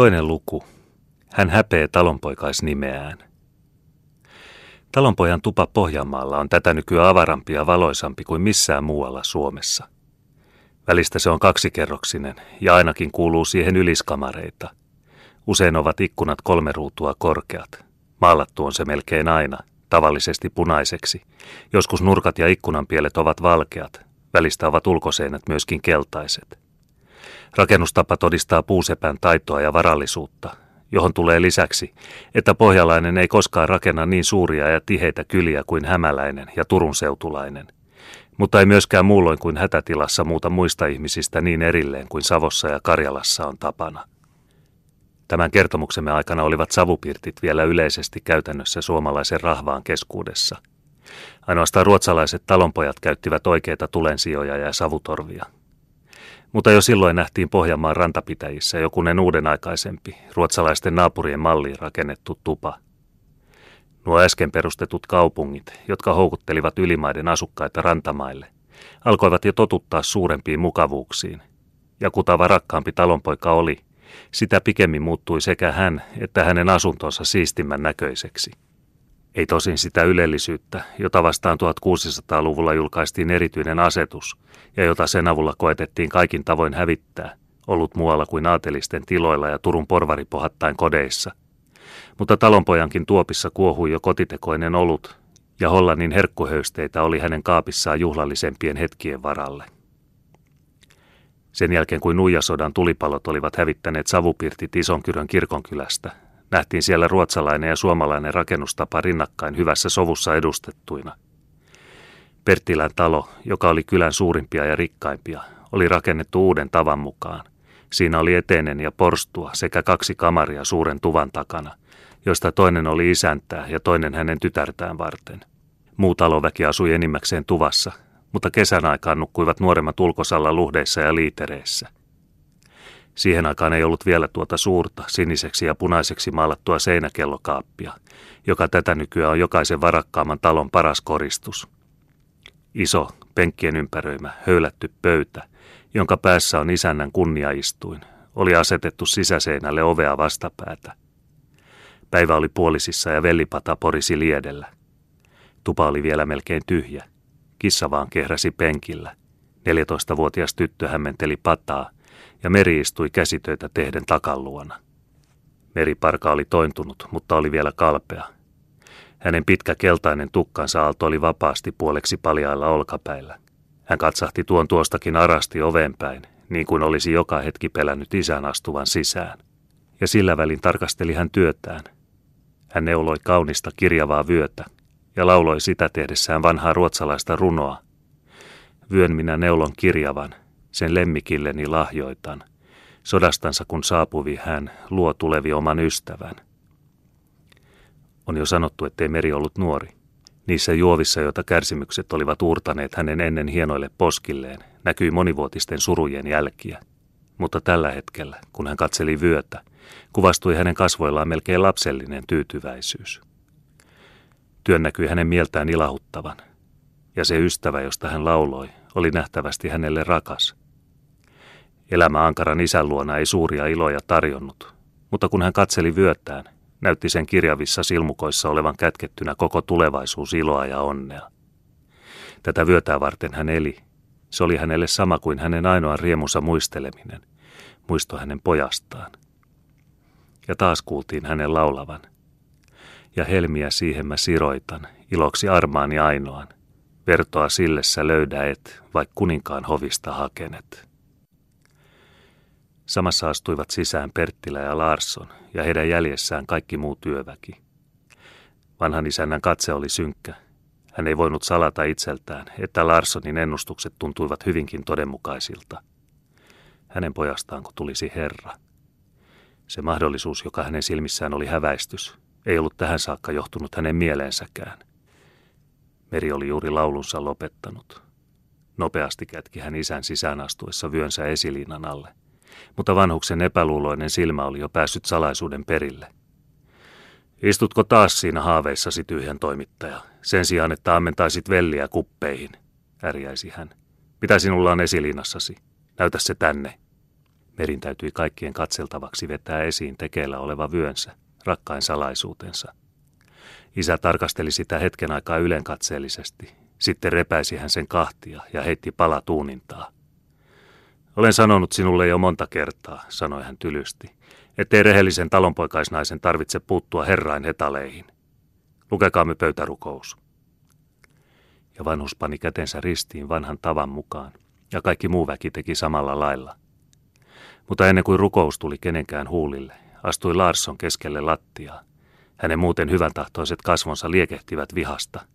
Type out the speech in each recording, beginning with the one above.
Toinen luku. Hän häpee talonpoikaisnimeään. Talonpojan tupa Pohjanmaalla on tätä nykyään avarampi ja valoisampi kuin missään muualla Suomessa. Välistä se on kaksikerroksinen ja ainakin kuuluu siihen yliskamareita. Usein ovat ikkunat kolme ruutua korkeat. Maalattu on se melkein aina, tavallisesti punaiseksi. Joskus nurkat ja ikkunanpielet ovat valkeat, välistä ovat ulkoseinät myöskin keltaiset. Rakennustapa todistaa puusepän taitoa ja varallisuutta, johon tulee lisäksi, että pohjalainen ei koskaan rakenna niin suuria ja tiheitä kyliä kuin hämäläinen ja Turun seutulainen, mutta ei myöskään muulloin kuin hätätilassa muuta muista ihmisistä niin erilleen kuin Savossa ja Karjalassa on tapana. Tämän kertomuksemme aikana olivat savupirtit vielä yleisesti käytännössä suomalaisen rahvaan keskuudessa. Ainoastaan ruotsalaiset talonpojat käyttivät oikeita tulensijoja ja savutorvia – mutta jo silloin nähtiin Pohjanmaan rantapitäjissä jokunen uuden aikaisempi, ruotsalaisten naapurien malliin rakennettu tupa. Nuo äsken perustetut kaupungit, jotka houkuttelivat ylimaiden asukkaita rantamaille, alkoivat jo totuttaa suurempiin mukavuuksiin. Ja kutava rakkaampi talonpoika oli, sitä pikemmin muuttui sekä hän että hänen asuntonsa siistimmän näköiseksi. Ei tosin sitä ylellisyyttä, jota vastaan 1600-luvulla julkaistiin erityinen asetus ja jota sen avulla koetettiin kaikin tavoin hävittää, ollut muualla kuin aatelisten tiloilla ja Turun porvaripohattain kodeissa. Mutta talonpojankin tuopissa kuohui jo kotitekoinen olut, ja Hollannin herkkuhöysteitä oli hänen kaapissaan juhlallisempien hetkien varalle. Sen jälkeen kuin Nuijasodan tulipalot olivat hävittäneet savupirtit Isonkyrön kirkonkylästä, nähtiin siellä ruotsalainen ja suomalainen rakennustapa rinnakkain hyvässä sovussa edustettuina. Perttilän talo, joka oli kylän suurimpia ja rikkaimpia, oli rakennettu uuden tavan mukaan. Siinä oli eteinen ja porstua sekä kaksi kamaria suuren tuvan takana, joista toinen oli isäntää ja toinen hänen tytärtään varten. Muu taloväki asui enimmäkseen tuvassa, mutta kesän aikaan nukkuivat nuoremmat ulkosalla luhdeissa ja liitereissä – Siihen aikaan ei ollut vielä tuota suurta, siniseksi ja punaiseksi maalattua seinäkellokaappia, joka tätä nykyään on jokaisen varakkaamman talon paras koristus. Iso, penkkien ympäröimä, höylätty pöytä, jonka päässä on isännän kunniaistuin, oli asetettu sisäseinälle ovea vastapäätä. Päivä oli puolisissa ja vellipata porisi liedellä. Tupa oli vielä melkein tyhjä. Kissa vaan kehräsi penkillä. 14-vuotias tyttö hämmenteli pataa – ja meri istui käsitöitä tehden takalluona. Meriparka oli tointunut, mutta oli vielä kalpea. Hänen pitkä keltainen tukkansa aalto oli vapaasti puoleksi paljailla olkapäillä. Hän katsahti tuon tuostakin arasti ovenpäin, niin kuin olisi joka hetki pelännyt isän astuvan sisään. Ja sillä välin tarkasteli hän työtään. Hän neuloi kaunista kirjavaa vyötä ja lauloi sitä tehdessään vanhaa ruotsalaista runoa. Vyön minä neulon kirjavan, sen lemmikilleni lahjoitan. Sodastansa kun saapuvi hän, luo tulevi oman ystävän. On jo sanottu, ettei Meri ollut nuori. Niissä juovissa, joita kärsimykset olivat uurtaneet hänen ennen hienoille poskilleen, näkyi monivuotisten surujen jälkiä. Mutta tällä hetkellä, kun hän katseli vyötä, kuvastui hänen kasvoillaan melkein lapsellinen tyytyväisyys. Työn näkyi hänen mieltään ilahuttavan, ja se ystävä, josta hän lauloi, oli nähtävästi hänelle rakas. Elämä Ankaran isän luona ei suuria iloja tarjonnut, mutta kun hän katseli vyötään, näytti sen kirjavissa silmukoissa olevan kätkettynä koko tulevaisuus iloa ja onnea. Tätä vyötää varten hän eli. Se oli hänelle sama kuin hänen ainoan riemunsa muisteleminen, muisto hänen pojastaan. Ja taas kuultiin hänen laulavan. Ja helmiä siihen mä siroitan, iloksi armaani ainoan. Vertoa sillessä löydä et, vaik kuninkaan hovista hakenet. Samassa astuivat sisään Perttilä ja Larsson ja heidän jäljessään kaikki muu työväki. Vanhan isännän katse oli synkkä. Hän ei voinut salata itseltään, että Larssonin ennustukset tuntuivat hyvinkin todenmukaisilta. Hänen pojastaanko tulisi herra. Se mahdollisuus, joka hänen silmissään oli häväistys, ei ollut tähän saakka johtunut hänen mieleensäkään. Meri oli juuri laulunsa lopettanut. Nopeasti kätki hän isän sisään astuessa vyönsä esiliinan alle mutta vanhuksen epäluuloinen silmä oli jo päässyt salaisuuden perille. Istutko taas siinä haaveissasi tyhjän toimittaja, sen sijaan, että ammentaisit velliä kuppeihin, ärjäisi hän. Mitä sinulla on esiliinassasi? Näytä se tänne. Merin täytyi kaikkien katseltavaksi vetää esiin tekeillä oleva vyönsä, rakkain salaisuutensa. Isä tarkasteli sitä hetken aikaa ylenkatseellisesti. Sitten repäisi hän sen kahtia ja heitti pala tuunintaa. Olen sanonut sinulle jo monta kertaa, sanoi hän tylysti, ettei rehellisen talonpoikaisnaisen tarvitse puuttua herrain hetaleihin. Lukekaamme pöytärukous. Ja vanhus pani kätensä ristiin vanhan tavan mukaan, ja kaikki muu väki teki samalla lailla. Mutta ennen kuin rukous tuli kenenkään huulille, astui Larsson keskelle lattiaa. Hänen muuten hyvän tahtoiset kasvonsa liekehtivät vihasta,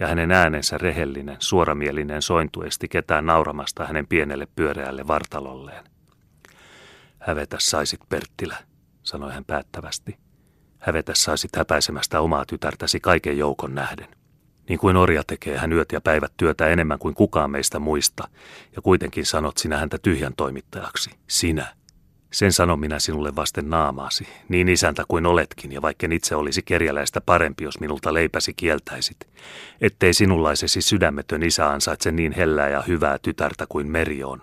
ja hänen äänensä rehellinen, suoramielinen sointu esti ketään nauramasta hänen pienelle pyöreälle vartalolleen. Hävetä saisit, Perttilä, sanoi hän päättävästi. Hävetä saisit häpäisemästä omaa tytärtäsi kaiken joukon nähden. Niin kuin orja tekee hän yöt ja päivät työtä enemmän kuin kukaan meistä muista, ja kuitenkin sanot sinä häntä tyhjän toimittajaksi. Sinä. Sen sanon minä sinulle vasten naamaasi, niin isäntä kuin oletkin, ja vaikka itse olisi kerjäläistä parempi, jos minulta leipäsi kieltäisit. Ettei sinunlaisesi sydämetön isä ansaitse niin hellää ja hyvää tytärtä kuin meri on.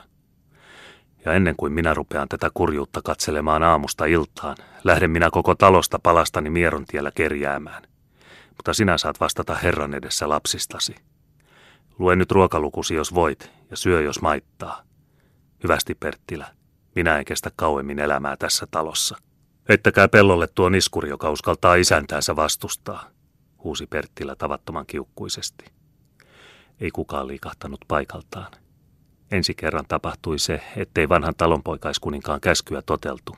Ja ennen kuin minä rupean tätä kurjuutta katselemaan aamusta iltaan, lähden minä koko talosta palastani mieron tiellä kerjäämään mutta sinä saat vastata Herran edessä lapsistasi. Lue nyt ruokalukusi, jos voit, ja syö, jos maittaa. Hyvästi, Perttilä. Minä en kestä kauemmin elämää tässä talossa. Ettäkää pellolle tuo niskuri, joka uskaltaa isäntäänsä vastustaa, huusi Perttilä tavattoman kiukkuisesti. Ei kukaan liikahtanut paikaltaan. Ensi kerran tapahtui se, ettei vanhan talonpoikaiskuninkaan käskyä toteltu.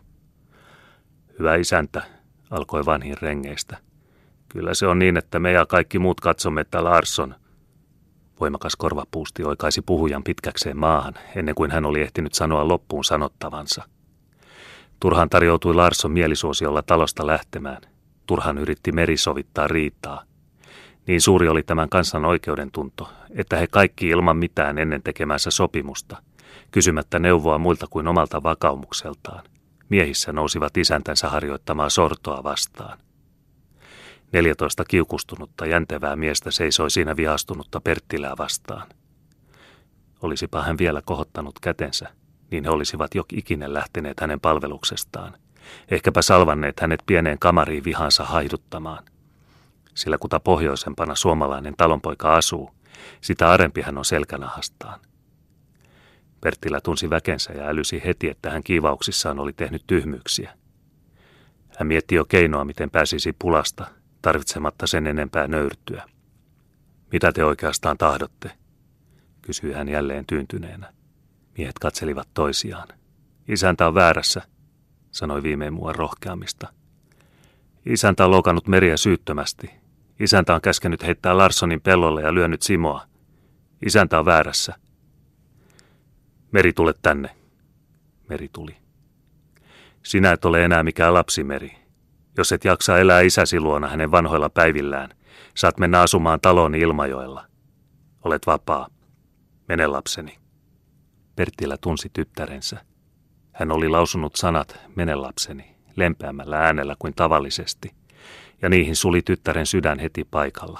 Hyvä isäntä, alkoi vanhin rengeistä. Kyllä se on niin, että me ja kaikki muut katsomme, että Larsson, voimakas korvapuusti oikaisi puhujan pitkäkseen maahan, ennen kuin hän oli ehtinyt sanoa loppuun sanottavansa. Turhan tarjoutui Larsson mielisuosiolla talosta lähtemään. Turhan yritti merisovittaa riitaa. Niin suuri oli tämän kansan oikeudentunto, että he kaikki ilman mitään ennen tekemänsä sopimusta, kysymättä neuvoa muilta kuin omalta vakaumukseltaan, miehissä nousivat isäntänsä harjoittamaa sortoa vastaan. Neljätoista kiukustunutta jäntevää miestä seisoi siinä vihastunutta Perttilää vastaan. Olisipa hän vielä kohottanut kätensä, niin he olisivat jo ikinä lähteneet hänen palveluksestaan. Ehkäpä salvanneet hänet pieneen kamariin vihansa haiduttamaan. Sillä kuta pohjoisempana suomalainen talonpoika asuu, sitä arempi hän on selkänahastaan. Perttilä tunsi väkensä ja älysi heti, että hän kiivauksissaan oli tehnyt tyhmyyksiä. Hän mietti jo keinoa, miten pääsisi pulasta, tarvitsematta sen enempää nöyrtyä. Mitä te oikeastaan tahdotte? kysyi hän jälleen tyyntyneenä. Miehet katselivat toisiaan. Isäntä on väärässä, sanoi viimein mua rohkeammista. Isäntä on loukannut meriä syyttömästi. Isäntä on käskenyt heittää Larssonin pellolle ja lyönyt Simoa. Isäntä on väärässä. Meri, tule tänne. Meri tuli. Sinä et ole enää mikään lapsimeri. Jos et jaksa elää isäsi luona hänen vanhoilla päivillään, saat mennä asumaan taloon Ilmajoella. Olet vapaa. Mene lapseni. Perttilä tunsi tyttärensä. Hän oli lausunut sanat, mene lapseni, lempeämmällä äänellä kuin tavallisesti, ja niihin suli tyttären sydän heti paikalla.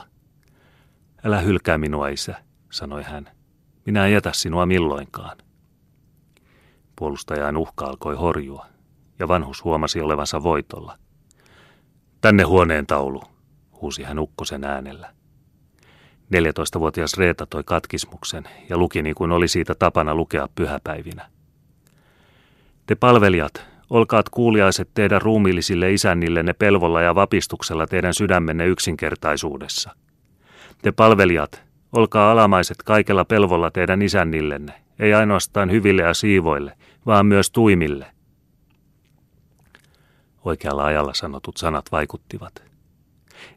Älä hylkää minua, isä, sanoi hän. Minä en jätä sinua milloinkaan. Puolustajan uhka alkoi horjua, ja vanhus huomasi olevansa voitolla. Tänne huoneen taulu, huusi hän ukkosen äänellä. 14-vuotias Reeta toi katkismuksen ja luki niin kuin oli siitä tapana lukea pyhäpäivinä. Te palvelijat, olkaat kuuliaiset teidän ruumiillisille isännillenne pelvolla ja vapistuksella teidän sydämenne yksinkertaisuudessa. Te palvelijat, olkaa alamaiset kaikella pelvolla teidän isännillenne, ei ainoastaan hyville ja siivoille, vaan myös tuimille. Oikealla ajalla sanotut sanat vaikuttivat.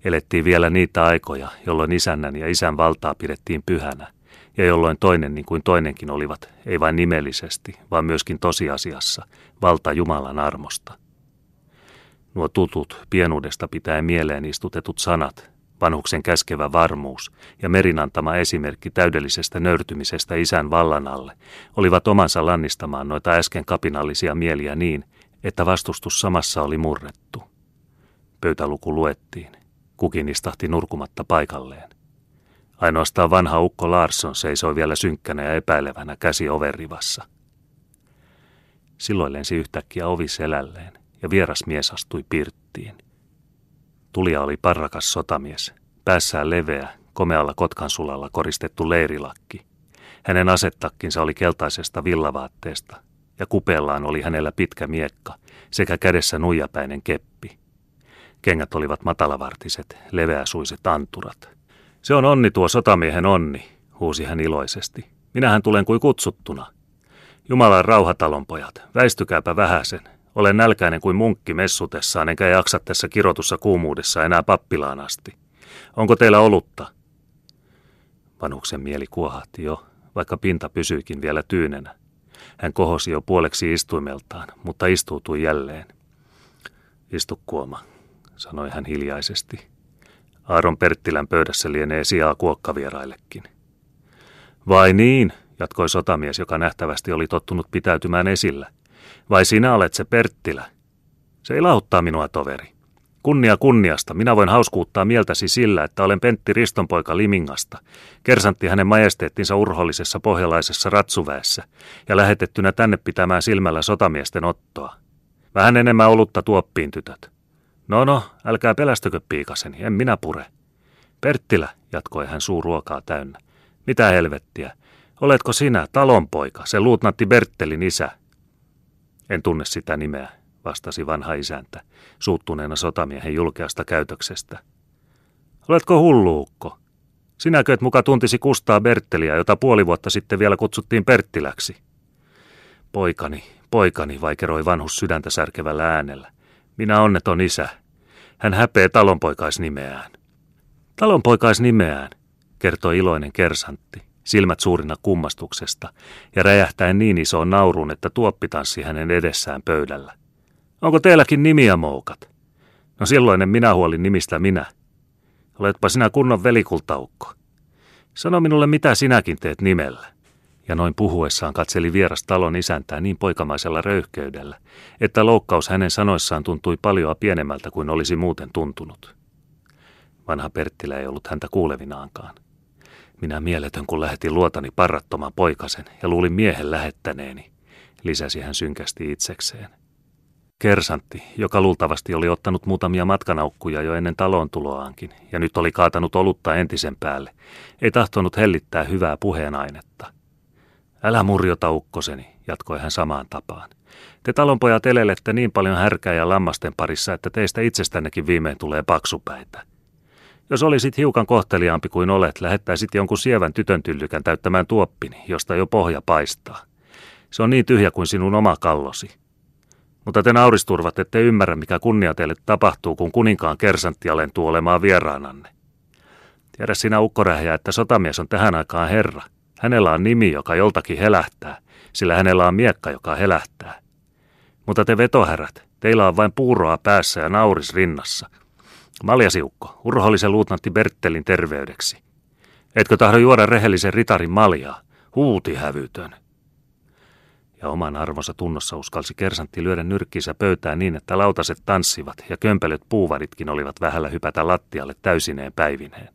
Elettiin vielä niitä aikoja, jolloin isännän ja isän valtaa pidettiin pyhänä, ja jolloin toinen niin kuin toinenkin olivat, ei vain nimellisesti, vaan myöskin tosiasiassa, valta Jumalan armosta. Nuo tutut, pienuudesta pitäen mieleen istutetut sanat, vanhuksen käskevä varmuus ja merin antama esimerkki täydellisestä nöyrtymisestä isän vallan alle, olivat omansa lannistamaan noita äsken kapinallisia mieliä niin, vastustus samassa oli murrettu. Pöytäluku luettiin. Kukin istahti nurkumatta paikalleen. Ainoastaan vanha ukko Larsson seisoi vielä synkkänä ja epäilevänä käsi overivassa. Silloin lensi yhtäkkiä ovi selälleen ja vieras mies astui pirttiin. Tulija oli parrakas sotamies, päässään leveä, komealla kotkansulalla koristettu leirilakki. Hänen asettakkinsa oli keltaisesta villavaatteesta ja kupeellaan oli hänellä pitkä miekka sekä kädessä nuijapäinen keppi. Kengät olivat matalavartiset, leveäsuiset anturat. Se on onni tuo sotamiehen onni, huusi hän iloisesti. Minähän tulen kuin kutsuttuna. Jumalan rauhatalonpojat, väistykääpä vähäsen. Olen nälkäinen kuin munkki messutessaan, enkä jaksa tässä kirotussa kuumuudessa enää pappilaan asti. Onko teillä olutta? Vanhuksen mieli kuohahti jo, vaikka pinta pysyikin vielä tyynenä. Hän kohosi jo puoleksi istuimeltaan, mutta istuutui jälleen. Istu kuoma, sanoi hän hiljaisesti. Aaron Perttilän pöydässä lienee sijaa kuokkavieraillekin. Vai niin, jatkoi sotamies, joka nähtävästi oli tottunut pitäytymään esillä. Vai sinä olet se Perttilä? Se ilauttaa minua, toveri. Kunnia kunniasta, minä voin hauskuuttaa mieltäsi sillä, että olen Pentti Ristonpoika Limingasta, kersantti hänen majesteettinsa urhollisessa pohjalaisessa ratsuväessä ja lähetettynä tänne pitämään silmällä sotamiesten ottoa. Vähän enemmän olutta tuoppiin, tytöt. No no, älkää pelästykö piikaseni, en minä pure. Perttilä, jatkoi hän suu ruokaa täynnä. Mitä helvettiä? Oletko sinä, talonpoika, se luutnantti Berttelin isä? En tunne sitä nimeä, vastasi vanha isäntä, suuttuneena sotamiehen julkeasta käytöksestä. Oletko hulluukko? Sinäkö et muka tuntisi Kustaa Bertteliä, jota puoli vuotta sitten vielä kutsuttiin Perttiläksi? Poikani, poikani, vaikeroi vanhus sydäntä särkevällä äänellä. Minä onneton isä. Hän häpee talonpoikaisnimeään. Talonpoikaisnimeään, kertoi iloinen kersantti, silmät suurina kummastuksesta, ja räjähtäen niin isoon nauruun, että tuoppi tanssi hänen edessään pöydällä. Onko teilläkin nimiä, moukat? No silloinen minä huolin nimistä minä. Oletpa sinä kunnon velikultaukko. Sano minulle, mitä sinäkin teet nimellä. Ja noin puhuessaan katseli vieras talon isäntää niin poikamaisella röyhkeydellä, että loukkaus hänen sanoissaan tuntui paljon pienemmältä kuin olisi muuten tuntunut. Vanha Perttilä ei ollut häntä kuulevinaankaan. Minä mieletön, kun lähetin luotani parrattoman poikasen ja luulin miehen lähettäneeni, lisäsi hän synkästi itsekseen. Kersantti, joka luultavasti oli ottanut muutamia matkanaukkuja jo ennen taloon tuloaankin ja nyt oli kaatanut olutta entisen päälle, ei tahtonut hellittää hyvää puheenainetta. Älä murjota ukkoseni, jatkoi hän samaan tapaan. Te talonpojat elelette niin paljon härkää ja lammasten parissa, että teistä itsestännekin viimein tulee paksupäitä. Jos olisit hiukan kohteliaampi kuin olet, lähettäisit jonkun sievän tytön tyllykän täyttämään tuoppini, josta jo pohja paistaa. Se on niin tyhjä kuin sinun oma kallosi. Mutta te nauristurvat, ette ymmärrä, mikä kunnia teille tapahtuu, kun kuninkaan kersantti alentuu olemaan vieraananne. Tiedä sinä ukkorähjä, että sotamies on tähän aikaan herra. Hänellä on nimi, joka joltakin helähtää, sillä hänellä on miekka, joka helähtää. Mutta te vetoherrat, teillä on vain puuroa päässä ja nauris rinnassa. Maljasiukko, urhollisen luutnantti Berttelin terveydeksi. Etkö tahdo juoda rehellisen ritarin maljaa? Huuti hävytön ja oman arvonsa tunnossa uskalsi kersantti lyödä nyrkkinsä pöytään niin, että lautaset tanssivat ja kömpelöt puuvaditkin olivat vähällä hypätä lattialle täysineen päivineen.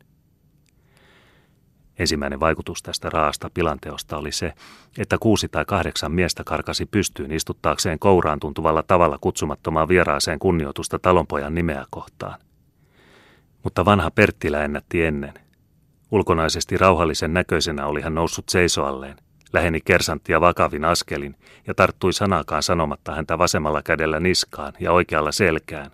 Ensimmäinen vaikutus tästä raasta pilanteosta oli se, että kuusi tai kahdeksan miestä karkasi pystyyn istuttaakseen kouraan tuntuvalla tavalla kutsumattomaan vieraaseen kunnioitusta talonpojan nimeä kohtaan. Mutta vanha Perttilä ennätti ennen. Ulkonaisesti rauhallisen näköisenä oli hän noussut seisoalleen, Läheni kersanttia vakavin askelin ja tarttui sanakaan sanomatta häntä vasemmalla kädellä niskaan ja oikealla selkään.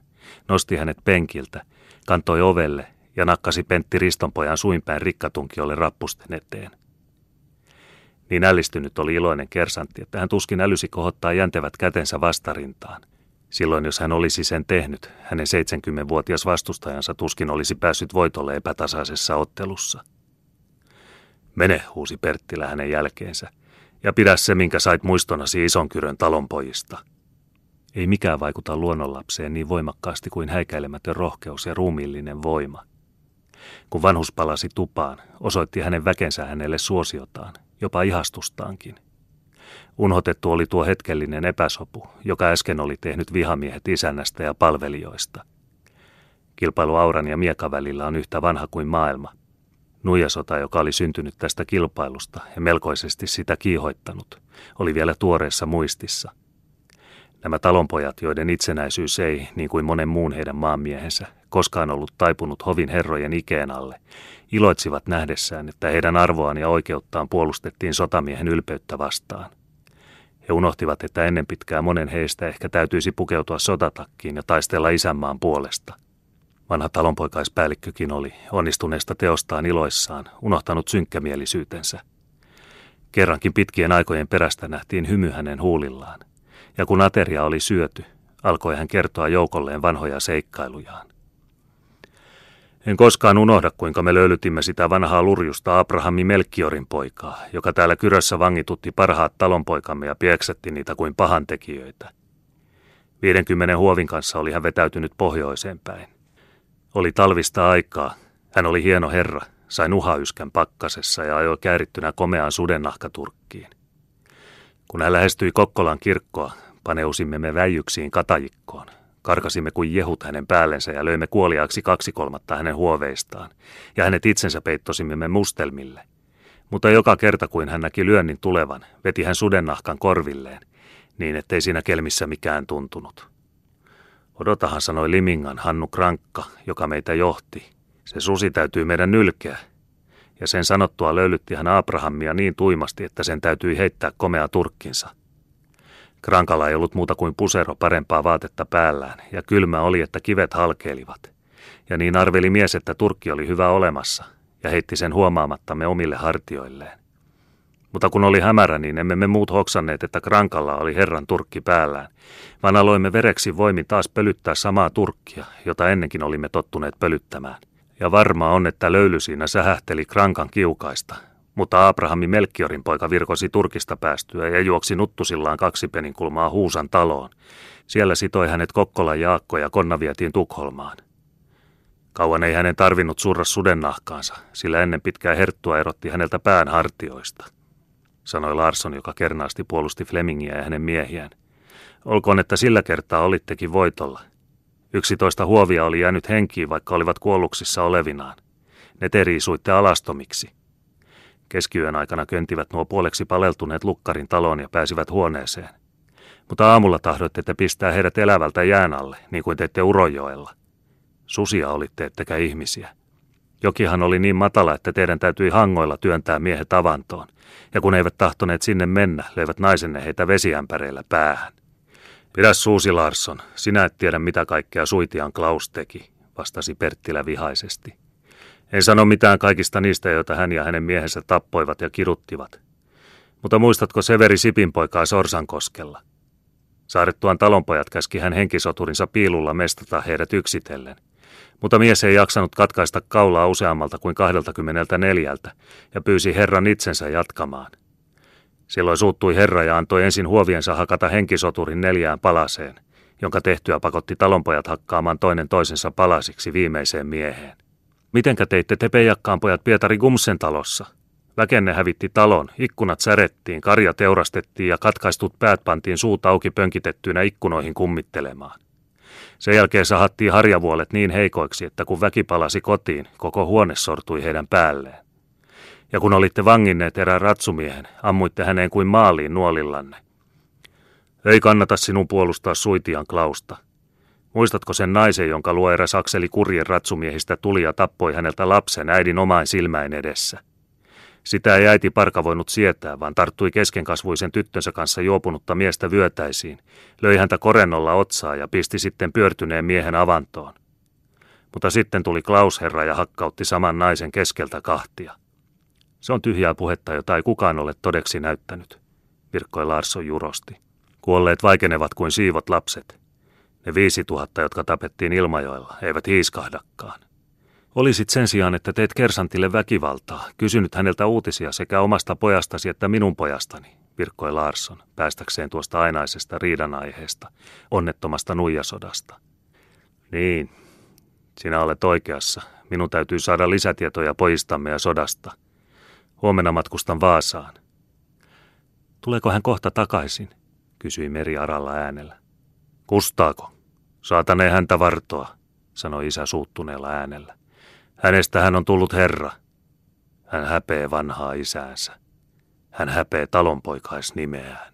Nosti hänet penkiltä, kantoi ovelle ja nakkasi Pentti Ristonpojan suinpäin rikkatunkiolle rappusten eteen. Niin ällistynyt oli iloinen kersantti, että hän tuskin älysi kohottaa jäntevät kätensä vastarintaan. Silloin jos hän olisi sen tehnyt, hänen 70-vuotias vastustajansa tuskin olisi päässyt voitolle epätasaisessa ottelussa. Mene, huusi Perttilä hänen jälkeensä, ja pidä se, minkä sait muistonasi Isonkyrön talonpojista. Ei mikään vaikuta luonnonlapseen niin voimakkaasti kuin häikäilemätön rohkeus ja ruumiillinen voima. Kun vanhus palasi tupaan, osoitti hänen väkensä hänelle suosiotaan, jopa ihastustaankin. Unhotettu oli tuo hetkellinen epäsopu, joka äsken oli tehnyt vihamiehet isännästä ja palvelijoista. Kilpailu Auran ja Miekan välillä on yhtä vanha kuin maailma, Nuijasota, joka oli syntynyt tästä kilpailusta ja melkoisesti sitä kiihoittanut, oli vielä tuoreessa muistissa. Nämä talonpojat, joiden itsenäisyys ei, niin kuin monen muun heidän maanmiehensä, koskaan ollut taipunut hovin herrojen ikeen alle, iloitsivat nähdessään, että heidän arvoaan ja oikeuttaan puolustettiin sotamiehen ylpeyttä vastaan. He unohtivat, että ennen pitkää monen heistä ehkä täytyisi pukeutua sotatakkiin ja taistella isänmaan puolesta. Vanha talonpoikaispäällikkökin oli onnistuneesta teostaan iloissaan, unohtanut synkkämielisyytensä. Kerrankin pitkien aikojen perästä nähtiin hymy hänen huulillaan, ja kun ateria oli syöty, alkoi hän kertoa joukolleen vanhoja seikkailujaan. En koskaan unohda, kuinka me löylytimme sitä vanhaa lurjusta Abrahami Melkiorin poikaa, joka täällä kyrössä vangitutti parhaat talonpoikamme ja pieksetti niitä kuin pahantekijöitä. 50 huovin kanssa oli hän vetäytynyt pohjoiseen päin. Oli talvista aikaa. Hän oli hieno herra, sai nuhayskän pakkasessa ja ajoi käärittynä komeaan sudennahkaturkkiin. Kun hän lähestyi Kokkolan kirkkoa, paneusimme me väijyksiin katajikkoon, Karkasimme kuin jehut hänen päällensä ja löimme kuoliaaksi kaksi kolmatta hänen huoveistaan, ja hänet itsensä peittosimme me mustelmille. Mutta joka kerta, kuin hän näki lyönnin tulevan, veti hän sudennahkan korvilleen, niin ettei siinä kelmissä mikään tuntunut. Odotahan sanoi Limingan Hannu Krankka, joka meitä johti. Se susi täytyy meidän nylkeä. Ja sen sanottua löylytti hän Abrahamia niin tuimasti, että sen täytyi heittää komea turkkinsa – Krankalla ei ollut muuta kuin pusero parempaa vaatetta päällään, ja kylmä oli, että kivet halkeilivat. Ja niin arveli mies, että turkki oli hyvä olemassa, ja heitti sen huomaamattamme omille hartioilleen. Mutta kun oli hämärä, niin emme me muut hoksanneet, että Krankalla oli herran turkki päällään, vaan aloimme vereksi voimin taas pölyttää samaa turkkia, jota ennenkin olimme tottuneet pölyttämään. Ja varma on, että löyly siinä sähähteli Krankan kiukaista, mutta Abrahami Melkiorin poika virkosi Turkista päästyä ja juoksi nuttusillaan kaksi peninkulmaa Huusan taloon. Siellä sitoi hänet Kokkolan Jaakko ja konna vietiin Tukholmaan. Kauan ei hänen tarvinnut surra sudennahkaansa, sillä ennen pitkää herttua erotti häneltä pään hartioista, sanoi Larsson, joka kernaasti puolusti Flemingiä ja hänen miehiään. Olkoon, että sillä kertaa olittekin voitolla. Yksitoista huovia oli jäänyt henkiin, vaikka olivat kuolluksissa olevinaan. Ne teriisuitte alastomiksi. Keskiyön aikana köntivät nuo puoleksi paleltuneet lukkarin taloon ja pääsivät huoneeseen. Mutta aamulla tahdoitte te pistää heidät elävältä jään alle, niin kuin teitte Urojoella. Susia olitte, ettekä ihmisiä. Jokihan oli niin matala, että teidän täytyi hangoilla työntää miehet avantoon, ja kun eivät tahtoneet sinne mennä, löivät naisenne heitä vesiämpäreillä päähän. Pidä suusi, Larsson, sinä et tiedä mitä kaikkea suitian Klaus teki, vastasi Perttilä vihaisesti. En sano mitään kaikista niistä, joita hän ja hänen miehensä tappoivat ja kiruttivat. Mutta muistatko Severi Sipin poikaa Sorsankoskella? Saarettuaan talonpojat käski hän henkisoturinsa piilulla mestata heidät yksitellen. Mutta mies ei jaksanut katkaista kaulaa useammalta kuin 24 ja pyysi herran itsensä jatkamaan. Silloin suuttui herra ja antoi ensin huoviensa hakata henkisoturin neljään palaseen, jonka tehtyä pakotti talonpojat hakkaamaan toinen toisensa palasiksi viimeiseen mieheen. Mitenkä teitte te peijakkaan pojat Pietari Gumsen talossa? Väkenne hävitti talon, ikkunat särettiin, karja teurastettiin ja katkaistut päät pantiin suut auki pönkitettyinä ikkunoihin kummittelemaan. Sen jälkeen sahattiin harjavuolet niin heikoiksi, että kun väki palasi kotiin, koko huone sortui heidän päälleen. Ja kun olitte vanginneet erään ratsumiehen, ammuitte häneen kuin maaliin nuolillanne. Ei kannata sinun puolustaa suitian Klausta – Muistatko sen naisen, jonka luo eräs akseli kurjen ratsumiehistä tuli ja tappoi häneltä lapsen äidin omain silmäin edessä? Sitä ei äiti parka voinut sietää, vaan tarttui keskenkasvuisen tyttönsä kanssa juopunutta miestä vyötäisiin, löi häntä korennolla otsaa ja pisti sitten pyörtyneen miehen avantoon. Mutta sitten tuli Klaus herra ja hakkautti saman naisen keskeltä kahtia. Se on tyhjää puhetta, jota ei kukaan ole todeksi näyttänyt, virkkoi Larsson jurosti. Kuolleet vaikenevat kuin siivot lapset. Ne viisi tuhatta, jotka tapettiin Ilmajoella, eivät hiiskahdakaan. Olisit sen sijaan, että teet Kersantille väkivaltaa, kysynyt häneltä uutisia sekä omasta pojastasi että minun pojastani, virkkoi Larsson, päästäkseen tuosta ainaisesta riidan aiheesta, onnettomasta nuijasodasta. Niin, sinä olet oikeassa. Minun täytyy saada lisätietoja pojistamme ja sodasta. Huomenna matkustan Vaasaan. Tuleeko hän kohta takaisin? kysyi Meri aralla äänellä. Kustaako? Saatane häntä vartoa, sanoi isä suuttuneella äänellä. Hänestä hän on tullut herra. Hän häpee vanhaa isäänsä. Hän häpee talonpoikaisnimeään.